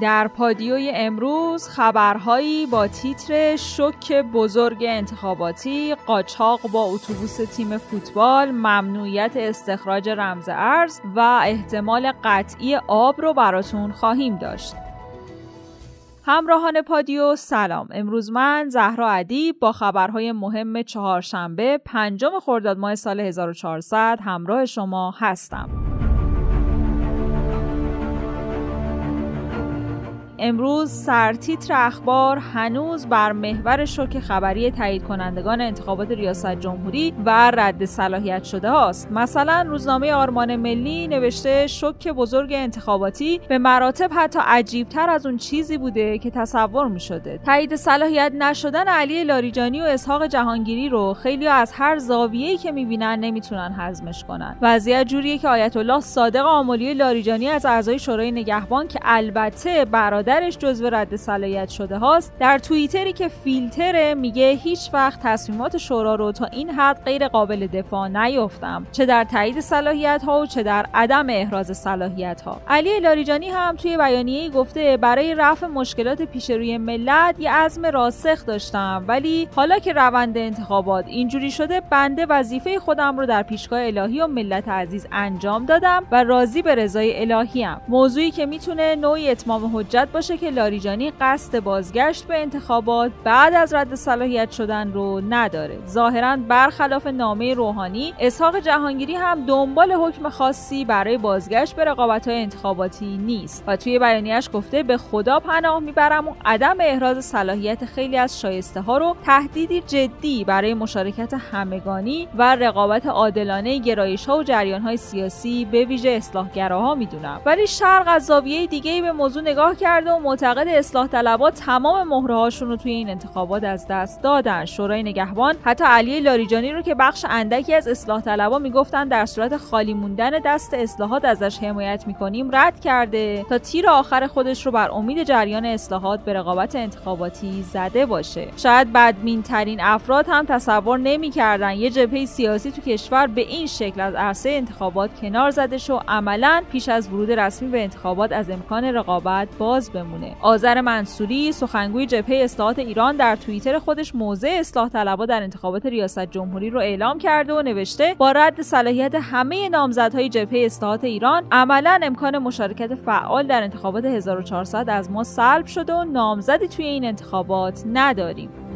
در پادیوی امروز خبرهایی با تیتر شک بزرگ انتخاباتی قاچاق با اتوبوس تیم فوتبال ممنوعیت استخراج رمز ارز و احتمال قطعی آب رو براتون خواهیم داشت. همراهان پادیو سلام. امروز من زهرا ادیب با خبرهای مهم چهارشنبه پنجم خرداد ماه سال 1400 همراه شما هستم. امروز سرتیتر اخبار هنوز بر محور شوک خبری تایید کنندگان انتخابات ریاست جمهوری و رد صلاحیت شده است. مثلا روزنامه آرمان ملی نوشته شوک بزرگ انتخاباتی به مراتب حتی عجیبتر از اون چیزی بوده که تصور می شده. تایید صلاحیت نشدن علی لاریجانی و اسحاق جهانگیری رو خیلی از هر زاویه‌ای که می‌بینن نمی‌تونن هضمش کنن. وضعیت جوریه که آیت الله صادق آملی لاریجانی از اعضای شورای نگهبان که البته برادر برادرش جزو رد صلاحیت شده هاست. در توییتری که فیلتره میگه هیچ وقت تصمیمات شورا رو تا این حد غیر قابل دفاع نیفتم چه در تایید صلاحیت ها و چه در عدم احراز صلاحیت ها علی لاریجانی هم توی بیانیه‌ای گفته برای رفع مشکلات پیش روی ملت یه عزم راسخ داشتم. ولی حالا که روند انتخابات اینجوری شده بنده وظیفه خودم رو در پیشگاه الهی و ملت عزیز انجام دادم و راضی به رضای الهی موضوعی که می‌تونه نوعی اتمام حجت باشه که لاریجانی قصد بازگشت به انتخابات بعد از رد صلاحیت شدن رو نداره. ظاهرا برخلاف نامه روحانی اسحاق جهانگیری هم دنبال حکم خاصی برای بازگشت به رقابت های انتخاباتی نیست و توی بیانیهش گفته به خدا پناه می‌برم و عدم احراز صلاحیت خیلی از شایسته ها رو تهدیدی جدی برای مشارکت همگانی و رقابت عادلانه گرایش ها و جریان های سیاسی به ویژه اصلاحگراها می‌دونم. ولی شرق از زاویه دیگه به موضوع نگاه کرده و معتقد اصلاح طلبات تمام مهره هاشون رو توی این انتخابات از دست دادن. شورای نگهبان حتی علی لاریجانی رو که بخش اندکی از اصلاح طلبا می‌گفتن در صورت خالی موندن دست اصلاحات ازش حمایت می‌کنیم رد کرده تا تیر آخر خودش رو بر امید جریان اصلاحات به رقابت انتخاباتی زده باشه. شاید بدبین ترین افراد هم تصور نمی‌کردن. یه جبهه سیاسی تو کشور به این شکل از عرصه انتخابات کنار زده شو عملا پیش از ورود رسمی به انتخابات از امکان رقابت باز بمونه. آذر منصوری سخنگوی جبهه اصلاحات ایران در توییتر خودش موضع اصلاح طلبها در انتخابات ریاست جمهوری رو اعلام کرده و نوشته با رد صلاحیت همه نامزدهای جبهه اصلاحات ایران عملا امکان مشارکت فعال در انتخابات 1400 از ما سلب شده و نامزدی توی این انتخابات نداریم.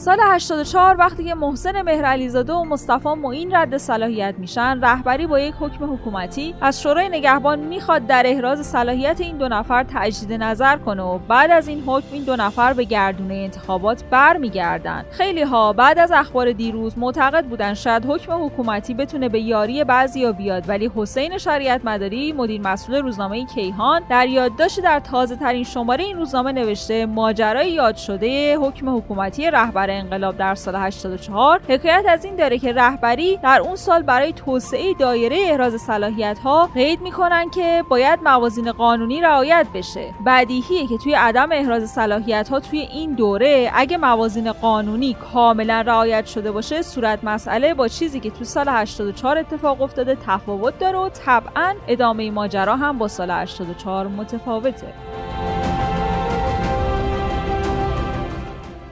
سال 84 وقتی که محسن مهرعلیزاده و مصطفی معین رد صلاحیت میشن رهبری با یک حکم حکومتی از شورای نگهبان می‌خواد در احراز صلاحیت این دو نفر تجدید نظر کنه و بعد از این حکم این دو نفر به گردونه انتخابات برمیگردن. خیلی ها بعد از اخبار دیروز معتقد بودن شاید حکم حکومتی بتونه به یاری بعضیا بیاد ولی حسین شریعت مداری مدیر مسئول روزنامه کیهان در یادداشت در تازه ترین شماره این روزنامه نوشته ماجرای یاد شده حکم حکومتی رهبر انقلاب در سال 84 حکایت از این داره که رهبری در اون سال برای توسعه دایره احراز صلاحیت ها قید می‌کنن که باید موازین قانونی رعایت بشه. بدیهیه که توی عدم احراز صلاحیت ها توی این دوره اگه موازین قانونی کاملا رعایت شده باشه صورت مسئله با چیزی که تو سال 84 اتفاق افتاده تفاوت داره و طبعا ادامه ماجرا هم با سال 84 متفاوته.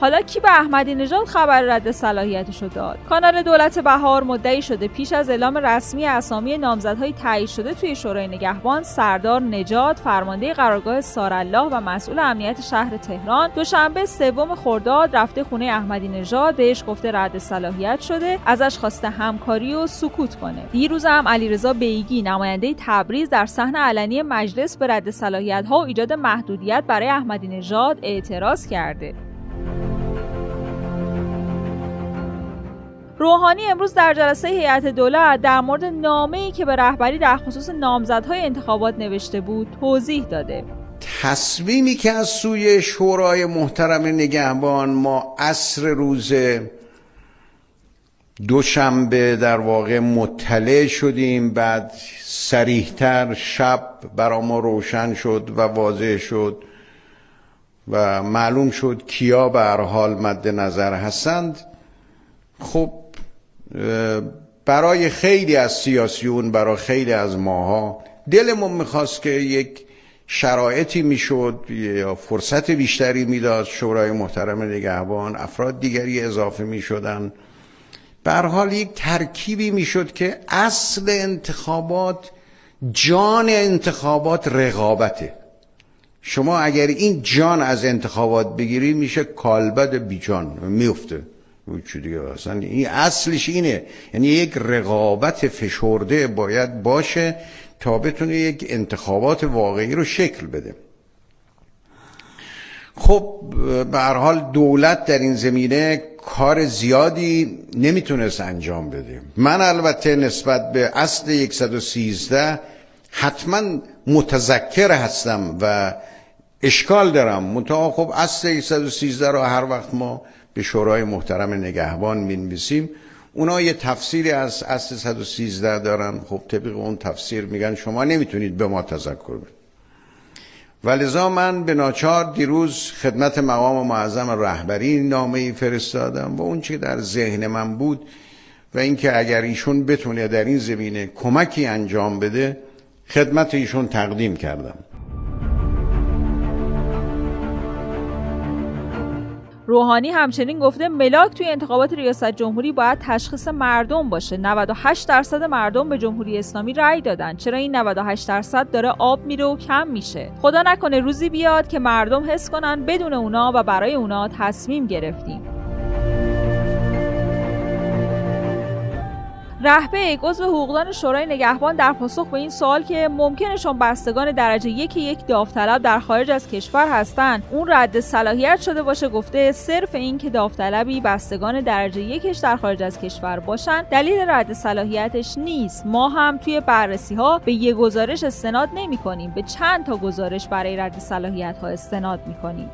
حالا کی به احمدی نژاد خبر رد صلاحیتش رو داد؟ کانال دولت بهار مدعی شده پیش از اعلام رسمی اسامی نامزدهای تایید شده توی شورای نگهبان سردار نجات فرمانده قرارگاه سارالله و مسئول امنیت شهر تهران دوشنبه سوم خرداد رفته خونه احمدی نژاد بهش گفته رد صلاحیت شده ازش خواسته همکاری و سکوت کنه. دیروز هم علیرضا بیگی نماینده تبریز در صحن علنی مجلس به رد صلاحیت ها و ایجاد محدودیت برای احمدی نژاد اعتراض کرده. روحانی امروز در جلسه هیئت دولت در مورد نامه‌ای که به رهبری در خصوص نامزدهای انتخابات نوشته بود توضیح داده. تصمیمی که از سوی شورای محترم نگهبان ما عصر روز دوشنبه در واقع مطلع شدیم بعد سریحتر شب برا ما روشن شد و واضح شد و معلوم شد کیا به حال مد نظر هستند. خب برای خیلی از سیاسیون برای خیلی از ماها. دلمون می‌خواست که یک شرایطی می‌شد یا فرصت بیشتری می‌داد شورای محترم نگهبان افراد دیگری اضافه می‌شدن. به حال یک ترکیبی می‌شد که اصل انتخابات جان انتخابات رقابته. شما اگر این جان از انتخابات بگیری میشه کالبد بیجان میفته دیگه اصلا این اصلش اینه. یعنی یک رقابت فشرده باید باشه تا بتونه یک انتخابات واقعی رو شکل بده. خب به هر حال دولت در این زمینه کار زیادی نمی‌تونست انجام بده. من البته نسبت به اصل 113 حتما متذکر هستم و اشکال دارم. منتها خب اصل 113 رو هر وقت ما به شورای محترم نگهبان می‌نویسیم. اونا یه تفسیری از اصل 113 دارن. خب طبق اون تفسیر میگن شما نمی‌تونید به ما تذکر بدید. ولذا من به ناچار دیروز خدمت مقام معظم رهبری نامه ای فرستادم و اون چی در ذهن من بود و اینکه اگر ایشون بتونه در این زمینه کمکی انجام بده خدمت ایشون تقدیم کردم. روحانی همچنین گفته ملاک توی انتخابات ریاست جمهوری باید تشخیص مردم باشه. 98 درصد مردم به جمهوری اسلامی رأی دادن چرا این 98 درصد داره آب میره و کم میشه؟ خدا نکنه روزی بیاد که مردم حس کنن بدون اونا و برای اونا تصمیم گرفتیم. رهبه عضو حقوقدان شورای نگهبان در پاسخ به این سوال که ممکنه بستگان درجه یک یک داوطلب در خارج از کشور هستند. اون رد صلاحیت شده باشه گفته صرف این که داوطلبی بستگان درجه یکش در خارج از کشور باشن دلیل رد صلاحیتش نیست. ما هم توی بررسی ها به یه گزارش استناد نمی کنیم به چند تا گزارش برای رد صلاحیت ها استناد می کنیم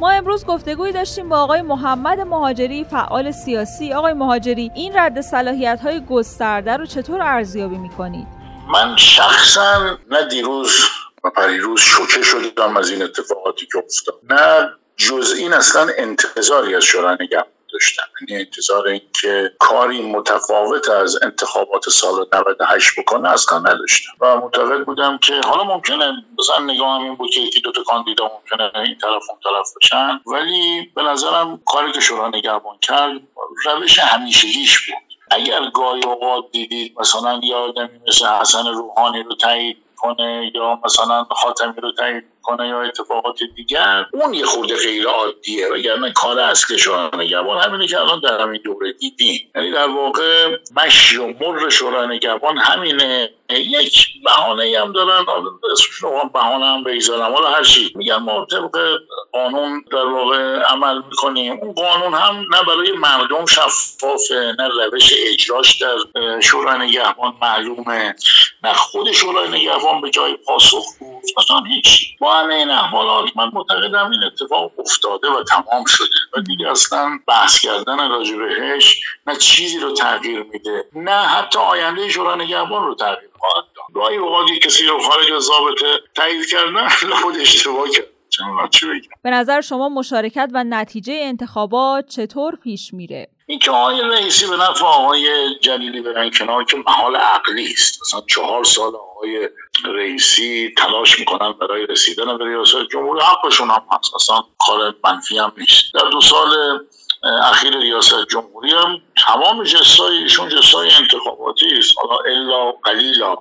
ما امروز گفتگوی داشتیم با آقای محمد مهاجری فعال سیاسی. آقای مهاجری این رد صلاحیت های گسترده رو چطور ارزیابی می‌کنید؟ من شخصا نه دیروز و پریروز شوکه شدم از این اتفاقاتی که افتاد. نه جز این اصلا انتظاری از شورای نگهبان داشتن یعنی انتظار این که کاری متفاوت از انتخابات سال 98 بکنه اصلا نداشتم. و معتقد بودم که حالا ممکنه مثلا نگاه این بود که یکی دو تا کاندیدا ممکنه این طرف اون طرف بشن ولی به نظرم کاری که شورا نگهبان کرد روش همیشگیش بود. اگر گاهی اوقات دیدید مثلا یه آدمی مثل حسن روحانی رو تایید کنه یا مثلا خاتمی رو تایید کنه یا اتفاقات دیگر اون یه خورده غیر عادیه. وگرنه کار اصل شورای نگهبان همینه که الان در همین دوره دیدیم. یعنی در واقع مشی و مر شورای نگهبان همینه. یک بهانه هم دارن. اسمش بهانه هم بگذارم. حالا هر چی میگن ما طبق قانون در واقع عمل می‌کنیم. اون قانون هم نه برای مردم شفافه نه روش اجراش در شورای نگهبان معلومه. نه خود شورای نگهبان به جای پاسخ بود. اصلا هیچ. با همه این احوالات من معتقدم این اتفاق افتاده و تمام شده. و دیگه اصلا بحث کردن راجع بهش نه چیزی رو تغییر میده نه حتی آینده شورای نگهبان رو تغییر خواهد داد گاهی اوقاتی کسی رو خارج از ضابطه تایید کردن خود اشتباه کرد. به نظر شما مشارکت و نتیجه انتخابات چطور پیش میره؟ این که آقای رئیسی به نفع آقای جلیلی برن کنار که محال عقلی است. مثلا چهار سال آقای رئیسی تلاش می‌کنن برای رسیدن به ریاست جمهوری حقشون هم هست. اصلا کار منفی هم نیست. در دو سال اخیر ریاست جمهوری هم تمام جستای ایشون جستای انتخاباتی است. حالا الا قلیلا.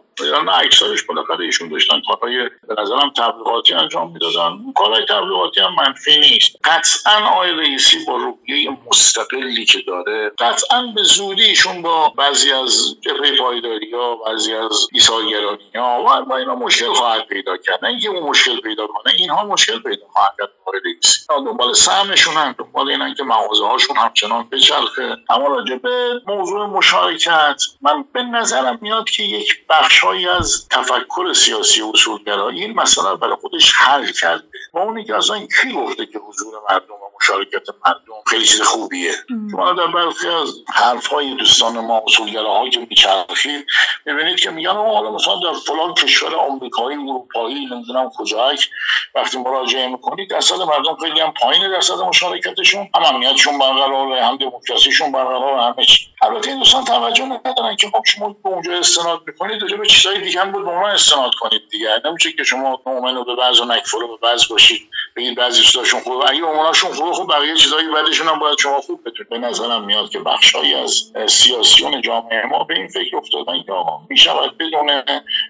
نه اکثرش بالاخره ایشون داشتن. کارهای به نظرم تبلیغاتی انجام می‌دادن. کارهای تبلیغاتی هم منفی نیست. قطعا آقای رئیسی با روحیه مستقلی که داره قطعا به زودی ایشون با بعضی از جبهه پایداری ها بعضی از ایثارگرانی ها و اینا مشکل خواهد پیدا کرد. نه اینکه مشکل پیدا کنه اینها مشکل پیدا خواهد کرد. آقای رئیسی. دنبال سهمشون هم دنبال اینن که مغازه هاشون همچنان بچرخه. اما راجع به موضوع مشارکت من به نظرم میاد که یک بخشهایی از تفکر سیاسی اصولگرایی این مسئله برای خودش حل کرده. و اونی که اصلا کی گفته که حضور مردم مشارکت مردم خیلی چیز خوبیه. شما در برخی از حرف های دوستان ما اصولگراها که میچرخید می‌بینید که میگن حالا مثلا در فلان کشور آمریکایی اروپایی نمی‌دونم کجاک وقتی مراجعه می‌کنید درصد مردم خیلی هم پایین درصد مشارکتشون هم امنیتشون برقرار هم دموکراسیشون برقرار همه چی. البته این دوستان توجه ندارن که خب شما به اونجا استناد می‌کنید راجع به چیزای دیگه هم بود به اونها استناد کنید دیگه. نمیشه که شما مؤمن به بعض و نکفر به بعض باشید. بگید بعضی چیزاشون خوب اگه اوناشون خوبه خب بقیه چیزایی بعدشون هم باید شما خوب بتونید. به نظرم میاد که بخشایی از سیاسیون جامعه ما به این فکر افتادن که آقا می‌شود بدون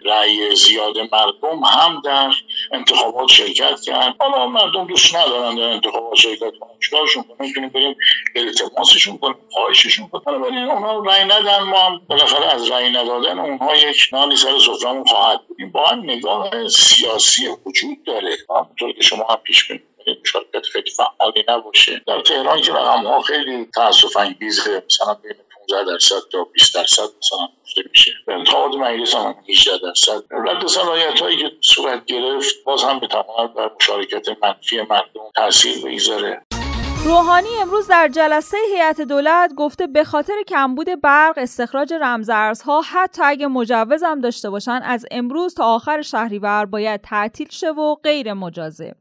رأی زیاد مردم هم در انتخابات شرکت کرد. حالا مردم دوست ندارن در انتخابات شرکت کنن. چیکارشون کنیم می‌تونیم بریم التماسشون کنیم خواهششون کنیم. ولی اونا رأی ندن ما هم بالاخره از رأی ندادن اونها یک نانی سر سفرمون خواهد بودیم با هم نگاه سیاسی وجود داره. همونطور که شما هم مشارکت خیلی فعالی نباشه. در تهران که رقم ها خیلی تاسف انگیزه مثلا بین 15 درصد تا 20 درصد مثلا گفته میشه. انتخابات مجلس هم 18 درصد. رد صلاحیت هایی که صورت گرفت باز هم بتواند بر مشارکت منفی مردم تاثیر بگذاره روحانی امروز در جلسه هیئت دولت گفته به خاطر کمبود برق استخراج رمزارزها حتی اگه مجوزم داشته باشن از امروز تا آخر شهریور باید تعطیل شه و غیر مجازه.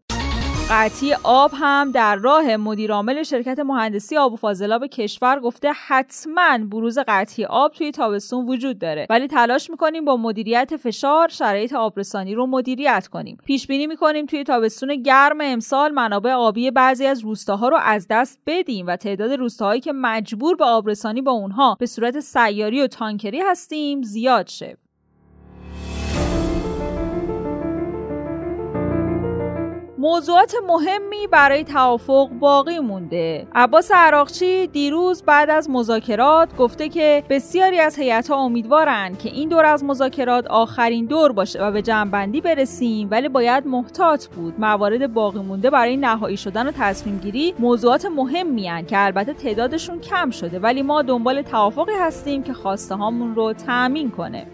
قطعی آب هم در راه مدیرعامل شرکت مهندسی آب و فاضلاب کشور گفته حتما بروز قطعی آب توی تابستون وجود داره. ولی تلاش می‌کنیم با مدیریت فشار شرایط آبرسانی رو مدیریت کنیم. پیش بینی می‌کنیم توی تابستون گرم امسال منابع آبی بعضی از روستاها رو از دست بدیم و تعداد روستاهایی که مجبور به آبرسانی با اونها به صورت سیاری و تانکری هستیم زیاد شه. موضوعات مهمی برای توافق باقی مونده. عباس عراقچی دیروز بعد از مذاکرات گفته که بسیاری از هیئت‌ها امیدوارن که این دور از مذاکرات آخرین دور باشه و به جمعبندی برسیم ولی باید محتاط بود. موارد باقی مونده برای نهایی شدن و تصمیم گیری موضوعات مهمی که البته تعدادشون کم شده ولی ما دنبال توافقی هستیم که خواسته هامون رو تأمین کنه.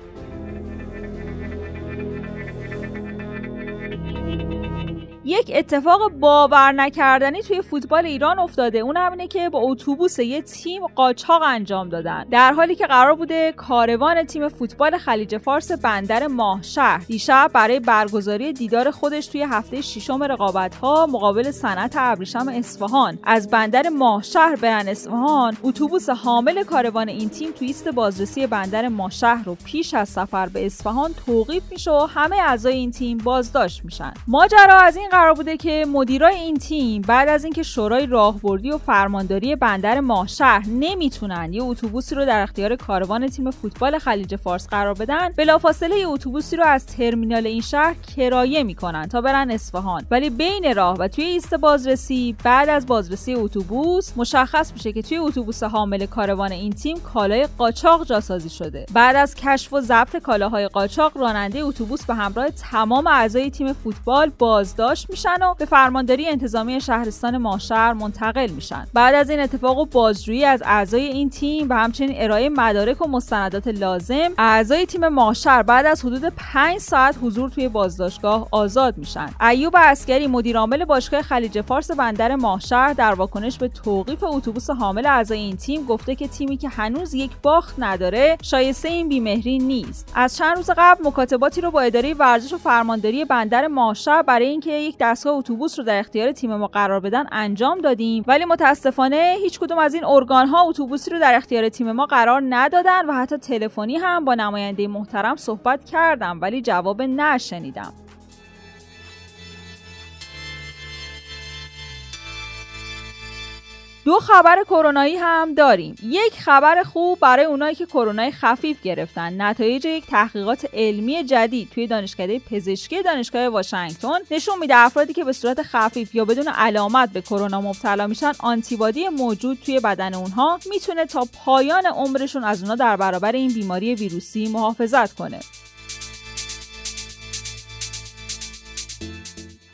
یک اتفاق باور نکردنی توی فوتبال ایران افتاده. اون همینه که با اتوبوس یه تیم قاچاق انجام دادن. در حالی که قرار بوده کاروان تیم فوتبال خلیج فارس بندر ماهشهر دیشب برای برگزاری دیدار خودش توی هفته ششم رقابت ها مقابل صنعت ابریشم اصفهان. از بندر ماهشهر برن اصفهان اتوبوس حامل کاروان این تیم توی ایست بازرسی بندر ماهشهر رو پیش از سفر به اصفهان توقیف میشه و همه اعضای این تیم بازداشت میشن. ماجرا از این قرار بوده که مدیرای این تیم بعد از اینکه شورای راهبردی و فرمانداری بندر ماهشهر نمی‌تونن یه اتوبوسی رو در اختیار کاروان تیم فوتبال خلیج فارس قرار بدن بلافاصله یه اتوبوسی رو از ترمینال این شهر کرایه می‌کنن تا برن اصفهان. ولی بین راه و توی ایست بازرسی بعد از بازرسی اتوبوس مشخص میشه که توی اتوبوس حامل کاروان این تیم کالای قاچاق جاسازی شده. بعد از کشف و ضبط کالاهای قاچاق راننده اتوبوس به همراه تمام اعضای تیم فوتبال بازداشت میشن و به فرمانداری انتظامی شهرستان ماشر منتقل میشن. بعد از این اتفاق و بازجویی از اعضای این تیم و همچنین ارائه مدارک و مستندات لازم اعضای تیم ماشر بعد از حدود 5 ساعت حضور توی بازداشتگاه آزاد میشن. ایوب عسکری مدیر عامل باشگاه خلیج فارس بندر ماهشهر در واکنش به توقیف اتوبوس حامل اعضای این تیم گفته که تیمی که هنوز یک باخت نداره شایسته این بیمهری نیست. از چند روز قبل مکاتباتی رو با اداره ورزش و فرمانداری بندر ماهشهر برای اینکه یک دستگاه اتوبوس رو در اختیار تیم ما قرار بدن انجام دادیم. ولی متاسفانه هیچ کدوم از این ارگان ها اتوبوسی رو در اختیار تیم ما قرار ندادن و حتی تلفنی هم با نماینده محترم صحبت کردم ولی جواب نشنیدم. دو خبر کرونایی هم داریم. یک خبر خوب برای اونایی که کرونای خفیف گرفتن. نتایج یک تحقیقات علمی جدید توی دانشکده پزشکی دانشگاه واشنگتن. نشون میده افرادی که به صورت خفیف یا بدون علامت به کرونا مبتلا میشن آنتیبادی موجود توی بدن اونها می‌تونه تا پایان عمرشون از اونها در برابر این بیماری ویروسی محافظت کنه.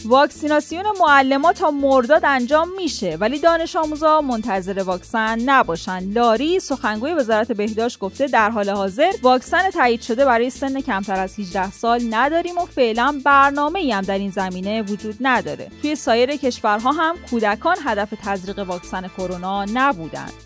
واکسیناسیون معلمات تا مرداد انجام میشه ولی دانش آموزا منتظر واکسن نباشن. لاری سخنگوی وزارت بهداشت گفته در حال حاضر واکسن تایید شده برای سن کمتر از 18 سال نداریم و فعلا برنامه ای هم در این زمینه وجود نداره. توی سایر کشورها هم کودکان هدف تزریق واکسن کرونا نبودند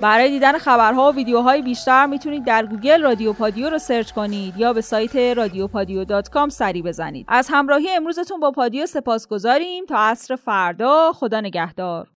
برای دیدن خبرها و ویدیوهای بیشتر می‌تونید در گوگل رادیو پادیو رو search کنید یا به سایت رادیو پادیو dot com سری بزنید. از همراهی امروزتون با پادیو سپاس گذاریم تا عصر فردا خدا نگهدار.